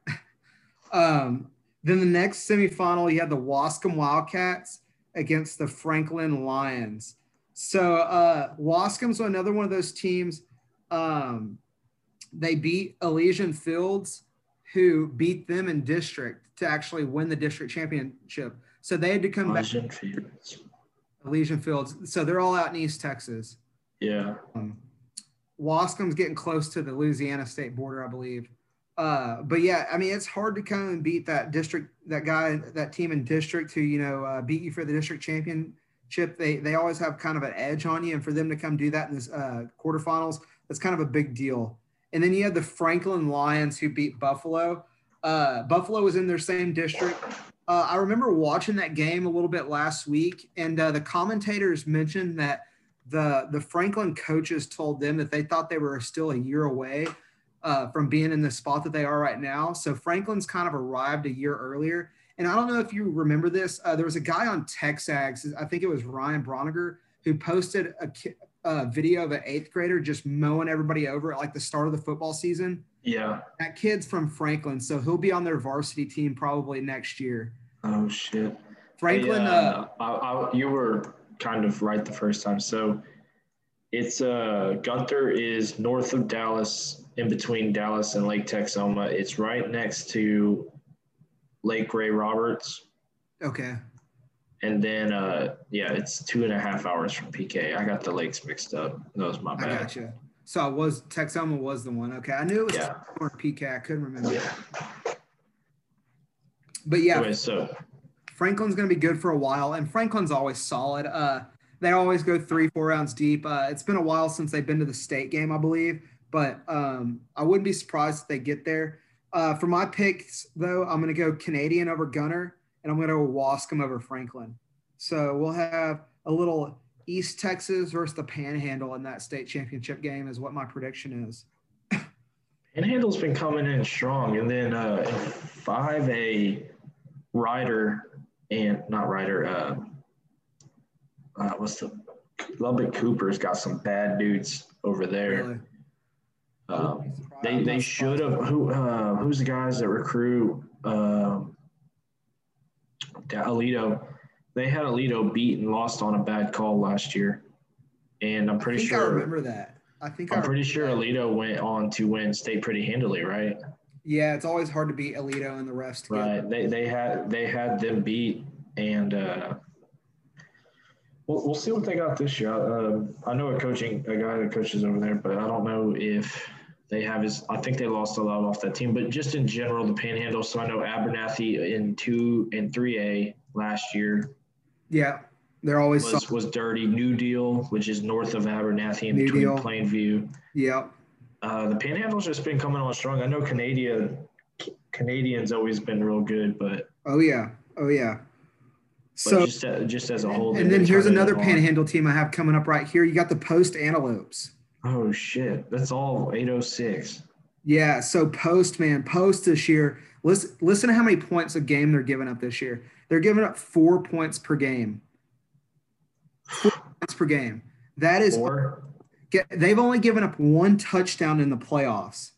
<laughs> um, then the next semifinal, you had the Waskom Wildcats against the Franklin Lions. So uh, Waskom's another one of those teams. Um, they beat Elysian Fields, who beat them in district to actually win the district championship. So they had to come back. Elysian Fields. Elysian Fields. So they're all out in East Texas. Yeah. Um, Waskom's getting close to the Louisiana state border, I believe. Uh, but yeah, I mean, it's hard to come and beat that district, that guy, that team in district who, you know, uh, beat you for the district championship. They, they always have kind of an edge on you. And for them to come do that in this uh, quarterfinals, that's kind of a big deal. And then you had the Franklin Lions who beat Buffalo. Uh, Buffalo was in their same district. Uh, I remember watching that game a little bit last week, and uh, the commentators mentioned that the the Franklin coaches told them that they thought they were still a year away uh, from being in the spot that they are right now. So Franklin's kind of arrived a year earlier. And I don't know if you remember this. Uh, there was a guy on Texags, I think it was Ryan Broniger, who posted a, a video of an eighth grader just mowing everybody over at like the start of the football season. Yeah. That kid's from Franklin, so he'll be on their varsity team probably next year. Oh shit. Franklin, Hey, uh, I, I, you were kind of right the first time. So it's uh Gunther is north of Dallas, in between Dallas and Lake Texoma. It's right next to Lake Ray Roberts. okay, And then uh yeah, it's two and a half hours from PK. I got the lakes mixed up. That was my bad. I gotcha. So I was Texoma was the one. Okay, I knew it was Yeah. or PK. I couldn't remember. Yeah. But yeah, Anyway, so Franklin's going to be good for a while, and Franklin's always solid. Uh, they always go three, four rounds deep. Uh, it's been a while since they've been to the state game, I believe, but um, I wouldn't be surprised if they get there. Uh, for my picks, though, I'm going to go Canadian over Gunner, and I'm going to go Waskom over Franklin. So we'll have a little East Texas versus the Panhandle in that state championship game, is what my prediction is. Panhandle's been coming in strong, and then uh, five a Ryder and not Ryder. Uh, uh, what's the Lubbock Cooper's got some bad dudes over there. Really. Um, they they should have who uh, who's the guys that recruit um, Aledo. They had Aledo beat and lost on a bad call last year, and I'm I pretty I sure remember that. I think I I'm pretty sure that. Aledo went on to win state pretty handily, right? Yeah, it's always hard to beat Aledo and the rest. together. Right. They they had they had them beat, and uh, we'll we'll see what they got this year. Um, I know a coaching a guy that coaches over there, but I don't know if they have is I think they lost a lot off that team, but just in general, the Panhandle. So I know Abernathy in two and three A last year Yeah, they're always was was dirty. New Deal, which is north of Abernathy in New between Deal. Plainview. Yeah, Uh, the Panhandle's just been coming on strong. I know Canadian Canadians always been real good, but oh yeah, oh yeah. But So just, uh, just as a whole. and then here's another on. Panhandle team I have coming up right here. You got the Post Antelopes. Oh shit! That's all 806. Yeah, so Post man, Post this year. Listen, listen to how many points a game they're giving up this year. They're giving up four points per game. Four points per game. That is Four. get, they've only given up one touchdown in the playoffs.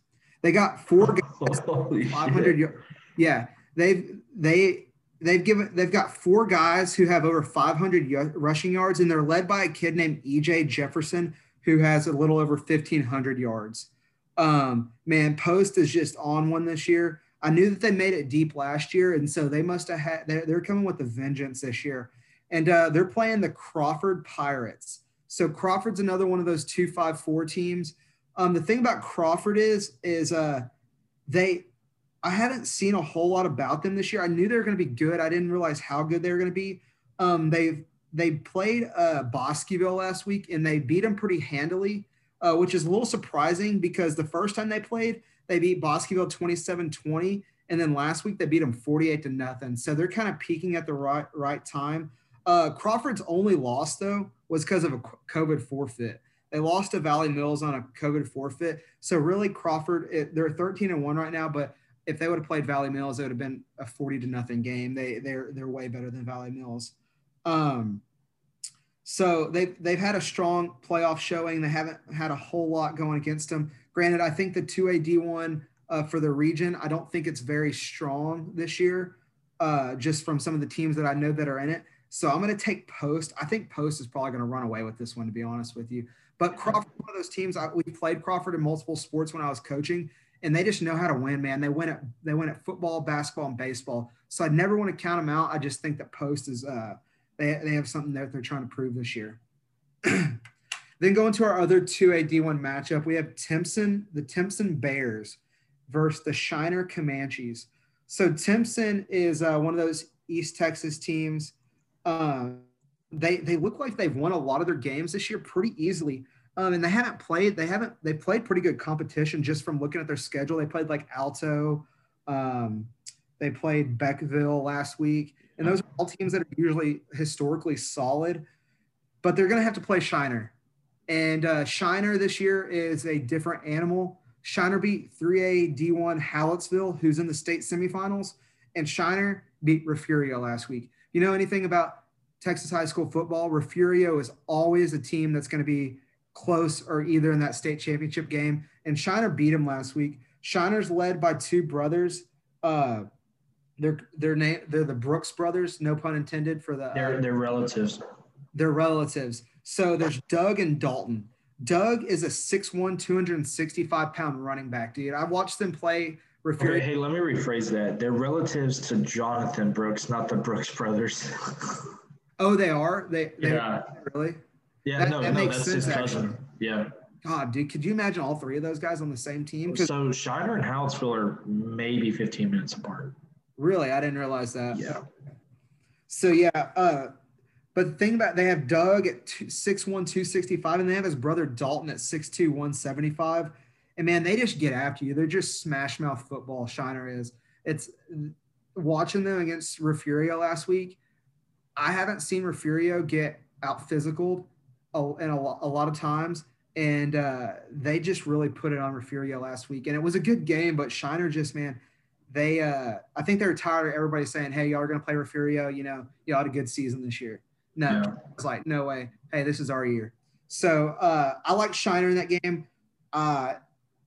They got four <laughs> guys 500 shit. Yeah, they've they they've given they've got four guys who have over 500 y- rushing yards, and they're led by a kid named EJ Jefferson who has a little over 1500 yards. Um, man, Post is just on one this year. I knew that they made it deep last year, and so they must have had they're, they're coming with a vengeance this year. and uh, they're playing the Crawford Pirates. So Crawford's another one of those two five four teams. Um, the thing about Crawford is is uh, they I haven't seen a whole lot about them this year. I knew they were going to be good. I didn't realize how good they were going to be. Um, they've they played uh, Bosqueville last week and they beat them pretty handily, uh, which is a little surprising because the first time they played, they beat Bosqueville 27 20. And then last week they beat them 48 to nothing. So they're kind of peaking at the right, right time. Uh, Crawford's only loss, though, was because of a COVID forfeit. They lost to Valley Mills on a COVID forfeit. So really, Crawford, it, they're 13 and one right now, but if they would have played Valley Mills, it would have been a 40 to nothing game. They they're they're way better than Valley Mills. Um, so they've they've had a strong playoff showing. They haven't had a whole lot going against them. Granted, I think the two A D one uh, for the region, I don't think it's very strong this year, uh, just from some of the teams that I know that are in it. So I'm going to take Post. I think Post is probably going to run away with this one, to be honest with you. But Crawford, one of those teams. I, we played Crawford in multiple sports when I was coaching, and they just know how to win, man. They win at they win at football, basketball, and baseball. So I never want to count them out. I just think that Post is uh, they they have something that they're trying to prove this year. <clears throat> then going to our other two A D1 matchup, we have Timpson, the Timpson Bears versus the Shiner Comanches. So Timpson is uh, one of those East Texas teams. Uh, they they look like they've won a lot of their games this year pretty easily. Um, and they haven't played. They haven't. They played pretty good competition just from looking at their schedule. They played like Alto. Um, they played Beckville last week, and those are all teams that are usually historically solid. But they're going to have to play Shiner, and uh, Shiner this year is a different animal. Shiner beat 3A D1 Hallettsville, who's in the state semifinals, and Shiner beat Refugio last week. You know anything about Texas high school football? Refugio is always a team that's going to be close or either in that state championship game. And Shiner beat him last week. Shiner's led by two brothers. Uh, they're they're name they're the Brooks brothers, no pun intended for the. Uh, they're they're relatives. They're relatives. So there's Doug and Dalton. Doug is a 6'1", 265 pound running back, dude. I watched them play. Okay, hey, let me rephrase that. They're relatives to Jonathon Brooks, not the Brooks brothers. <laughs> oh, they are. They, they yeah. Really? Yeah, that, no, that no, makes sense. Actually. Yeah. God, dude, could you imagine all three of those guys on the same team? So Shiner and Hallettsville are maybe 15 minutes apart. Really, I didn't realize that. Yeah. So yeah, uh, but the thing about they have Doug at 6'1", 265, and they have his brother Dalton at six two one seventy five. And man, they just get after you. They're just smash mouth football. Shiner is. It's watching them against Refugio last week. I haven't seen Refugio get out physical and a, a lot of times. And uh, they just really put it on Refugio last week. And it was a good game, but Shiner just, man, they, uh, I think they're tired of everybody saying, hey, y'all are going to play Refugio. You know, y'all had a good season this year. No, yeah. it's like, no way. Hey, this is our year. So uh, I like Shiner in that game. Uh,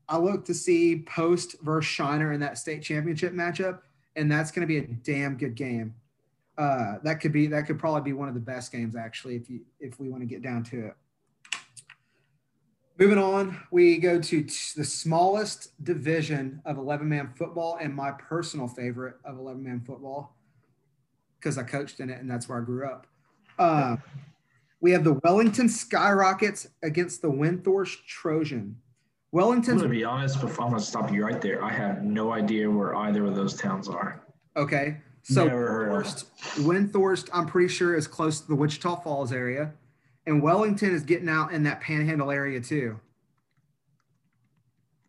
I look to see Post versus Shiner in that state championship matchup, and that's going to be a damn good game uh, that could be that could probably be one of the best games actually if you if we want to get down to it. Moving on, we go to t- the smallest division of 11 man football and my personal favorite of 11 man football because I coached in it and that's where I grew up. Uh, we have the Wellington Skyrockets against the Windthorst Trojan. Wellington. To be honest, before I'm going to stop you right there, I have no idea where either of those towns are. Okay. So Windthorst, Windthorst, I'm pretty sure is close to the Wichita Falls area, and Wellington is getting out in that Panhandle area too.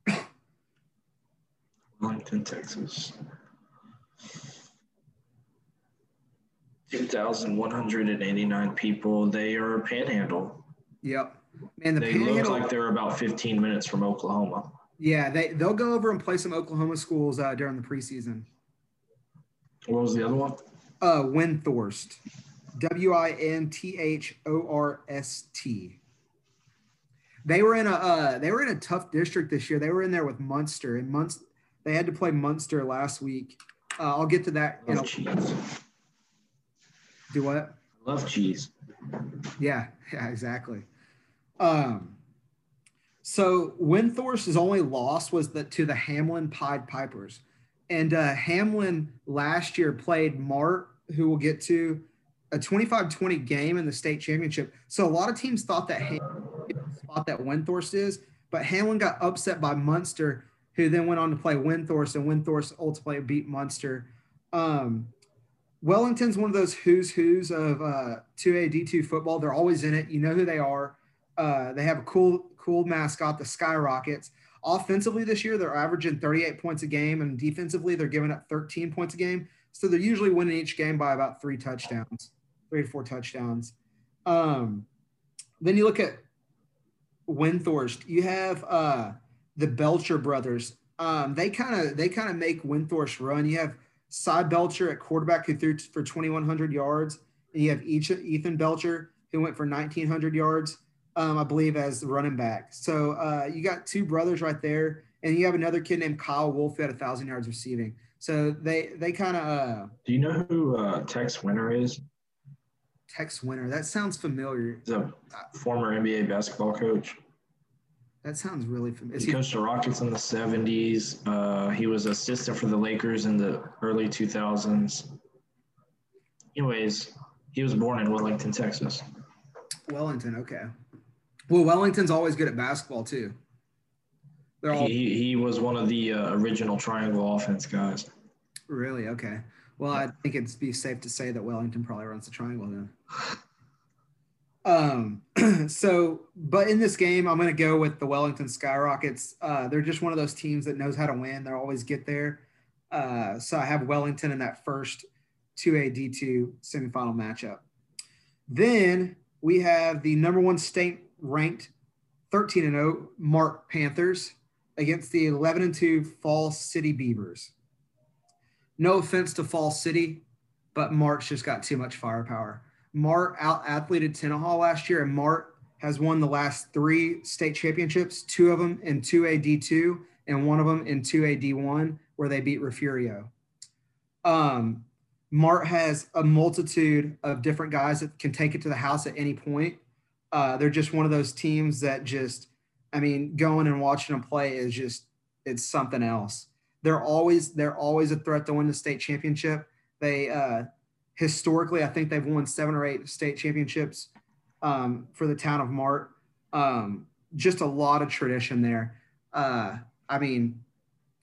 <coughs> Wellington, Texas. 2,189 people. They are Panhandle. Yep. Man, the they Panhandle, look like they're about 15 minutes from Oklahoma. Yeah, they they'll go over and play some Oklahoma schools uh, during the preseason. What was the other one? Uh, Windthorst. W I N T H O R S T. They were in a uh, they were in a tough district this year. They were in there with Muenster, and Muenster they had to play Muenster last week. Uh, I'll get to that. Love cheese. Do what? Love cheese. Yeah, <laughs> yeah, exactly. Um, so Windthorst's only loss was the, to the Hamlin Pied Pipers. And uh, Hamlin last year played Mart, who we'll get to, a 25-20 game in the state championship. So a lot of teams thought that Hamlin spot that Windthorst is, but Hamlin got upset by Muenster, who then went on to play Windthorst, and Windthorst ultimately beat Muenster. Um, Wellington's one of those who's who's of uh, 2A D2 football. They're always in it. You know who they are. Uh, they have a cool cool mascot, the Skyrockets. Offensively this year, they're averaging 38 points a game, and defensively, they're giving up 13 points a game. So they're usually winning each game by about three touchdowns, three to four touchdowns. Um, then you look at Windthorst. You have uh, the Belcher brothers. Um, they kind of they kind of make Windthorst run. You have Cy Belcher at quarterback who threw for 2,100 yards, and you have Ethan Belcher who went for 1,900 yards, um, I believe, as running back. So uh, you got two brothers right there, and you have another kid named Kyle Wolf who had a thousand yards receiving. So they they kind of. Uh, Do you know who uh, Tex Winter is? Tex Winter. That sounds familiar. He's a former NBA basketball coach. That sounds really familiar. He coached the Rockets in the 70s. Uh, he was assistant for the Lakers in the early 2000s. Anyways, he was born in Wellington, Texas. Wellington, okay. Well, Wellington's always good at basketball too. They're all he, he was one of the uh, original triangle offense guys. Really? Okay. Well, I think it'd be safe to say that Wellington probably runs the triangle then. Um, <clears throat> so, but in this game, I'm going to go with the Wellington Skyrockets. Uh, they're just one of those teams that knows how to win. They always get there. Uh, so I have Wellington in that first 2A D2 semifinal matchup. Then we have the number one state ranked 13 and 0 Mart Panthers against the 11 and 2 Falls City Beavers. No offense to Falls City, but Mart's just got too much firepower. Mart out athleted Tenaha last year, and Mart has won the last three state championships, two of them in 2A D2 and one of them in 2A D1, where they beat Refugio. Um, Mart has a multitude of different guys that can take it to the house at any point. Uh, they're just one of those teams that just, I mean, going and watching them play is just, it's something else. They're always, they're always a threat to win the state championship. They, uh, historically, I think they've won seven or eight state championships um, for the town of Mart. Um, just a lot of tradition there. Uh, I mean,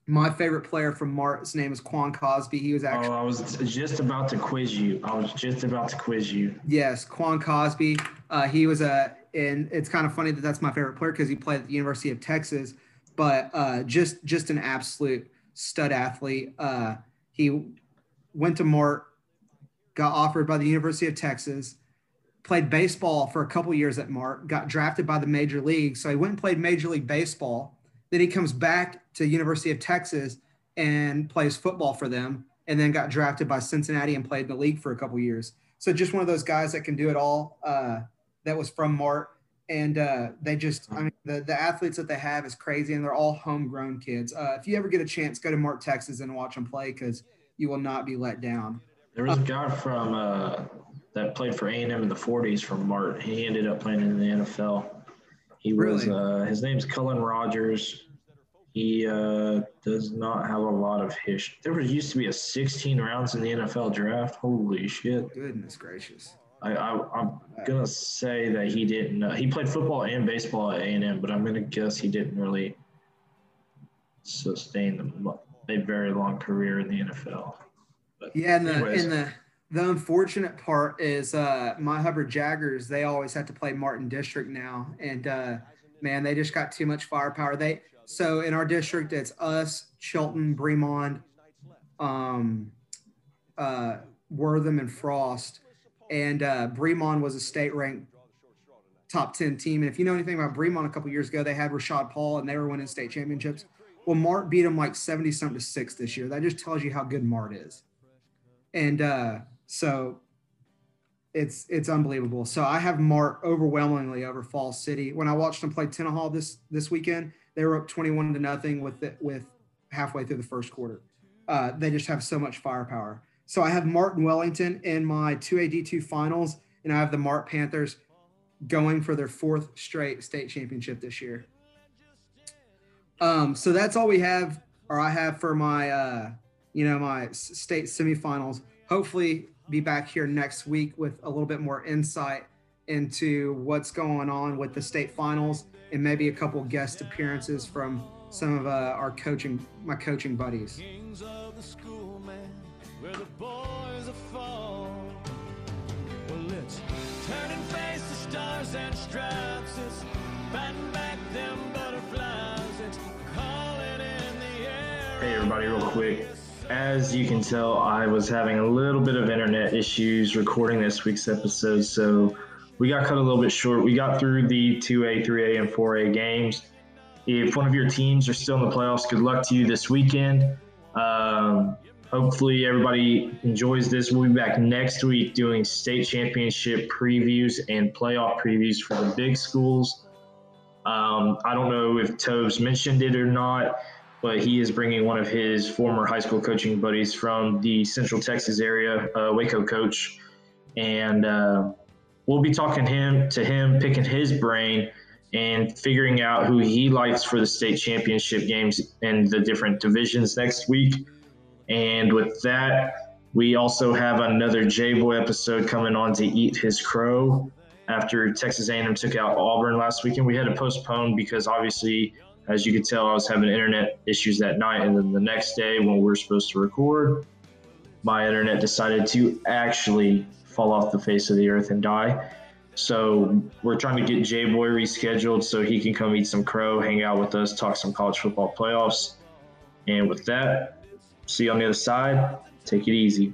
my favorite player from Mart's name is Quan Cosby. He was actually. Oh, I was just about to quiz you. I was just about to quiz you. Yes, Quan Cosby. Uh, he was a, and it's kind of funny that that's my favorite player because he played at the University of Texas, but uh, just just an absolute stud athlete. Uh, he went to Mart, got offered by the University of Texas, played baseball for a couple years at Mart, got drafted by the major league. So he went and played Major League Baseball. Then he comes back to University of Texas and plays football for them, and then got drafted by Cincinnati and played in the league for a couple years. So just one of those guys that can do it all. Uh, that was from Mart, and uh, they just, I mean, the, the athletes that they have is crazy, and they're all homegrown kids. Uh, if you ever get a chance, go to Mart, Texas, and watch them play because you will not be let down. There was a guy from uh, that played for A&M in the 40s from Mart. He ended up playing in the NFL. He was Really? uh, his name's Cullen Rogers. He uh, does not have a lot of history. There was used to be a 16 rounds in the NFL draft. Holy shit! Goodness gracious. I, I I'm gonna say that he didn't. Uh, he played football and baseball at A&M, but I'm gonna guess he didn't really sustain a very long career in the NFL. But Yeah, and the anyways. and the the unfortunate part is uh my Hubbard Jaggers, they always have to play Martin District now. And uh man, they just got too much firepower. They so in our district it's us, Chilton, Bremond, um uh Wortham and Frost. And uh Bremond was a state ranked top 10 team. And if you know anything about Bremond a couple years ago, they had Rashad Paul and they were winning state championships. Well, Mart beat them like 70 something to six this year. That just tells you how good Mart is and uh, so it's it's unbelievable. So I have Mart overwhelmingly over Fall City. When I watched them play Tenaha this this weekend, they were up twenty one to nothing with it with halfway through the first quarter. Uh, they just have so much firepower. So I have Martin Wellington in my two AD two finals, and I have the Mart Panthers going for their fourth straight state championship this year. Um, so that's all we have, or I have for my uh, you know, my state semifinals. Hopefully, be back here next week with a little bit more insight into what's going on with the state finals and maybe a couple guest appearances from some of uh, our coaching, my coaching buddies. Hey everybody, real quick. As you can tell, I was having a little bit of internet issues recording this week's episode, so we got cut a little bit short. We got through the 2A, 3A, and 4A games. If one of your teams are still in the playoffs, good luck to you this weekend. Um, hopefully, everybody enjoys this. We'll be back next week doing state championship previews and playoff previews for the big schools. Um, I don't know if Tobes mentioned it or not, but he is bringing one of his former high school coaching buddies from the Central Texas area, uh, Waco coach, and uh, we'll be talking him to him, picking his brain and figuring out who he likes for the state championship games in the different divisions next week. And with that, we also have another J Boy episode coming on to eat his crow after Texas A&M took out Auburn last weekend. We had to postpone because obviously, as you could tell, I was having internet issues that night, and then the next day when we were supposed to record, my internet decided to actually fall off the face of the earth and die. So we're trying to get J Boy rescheduled so he can come eat some crow, hang out with us, talk some college football playoffs. And with that, see you on the other side. Take it easy.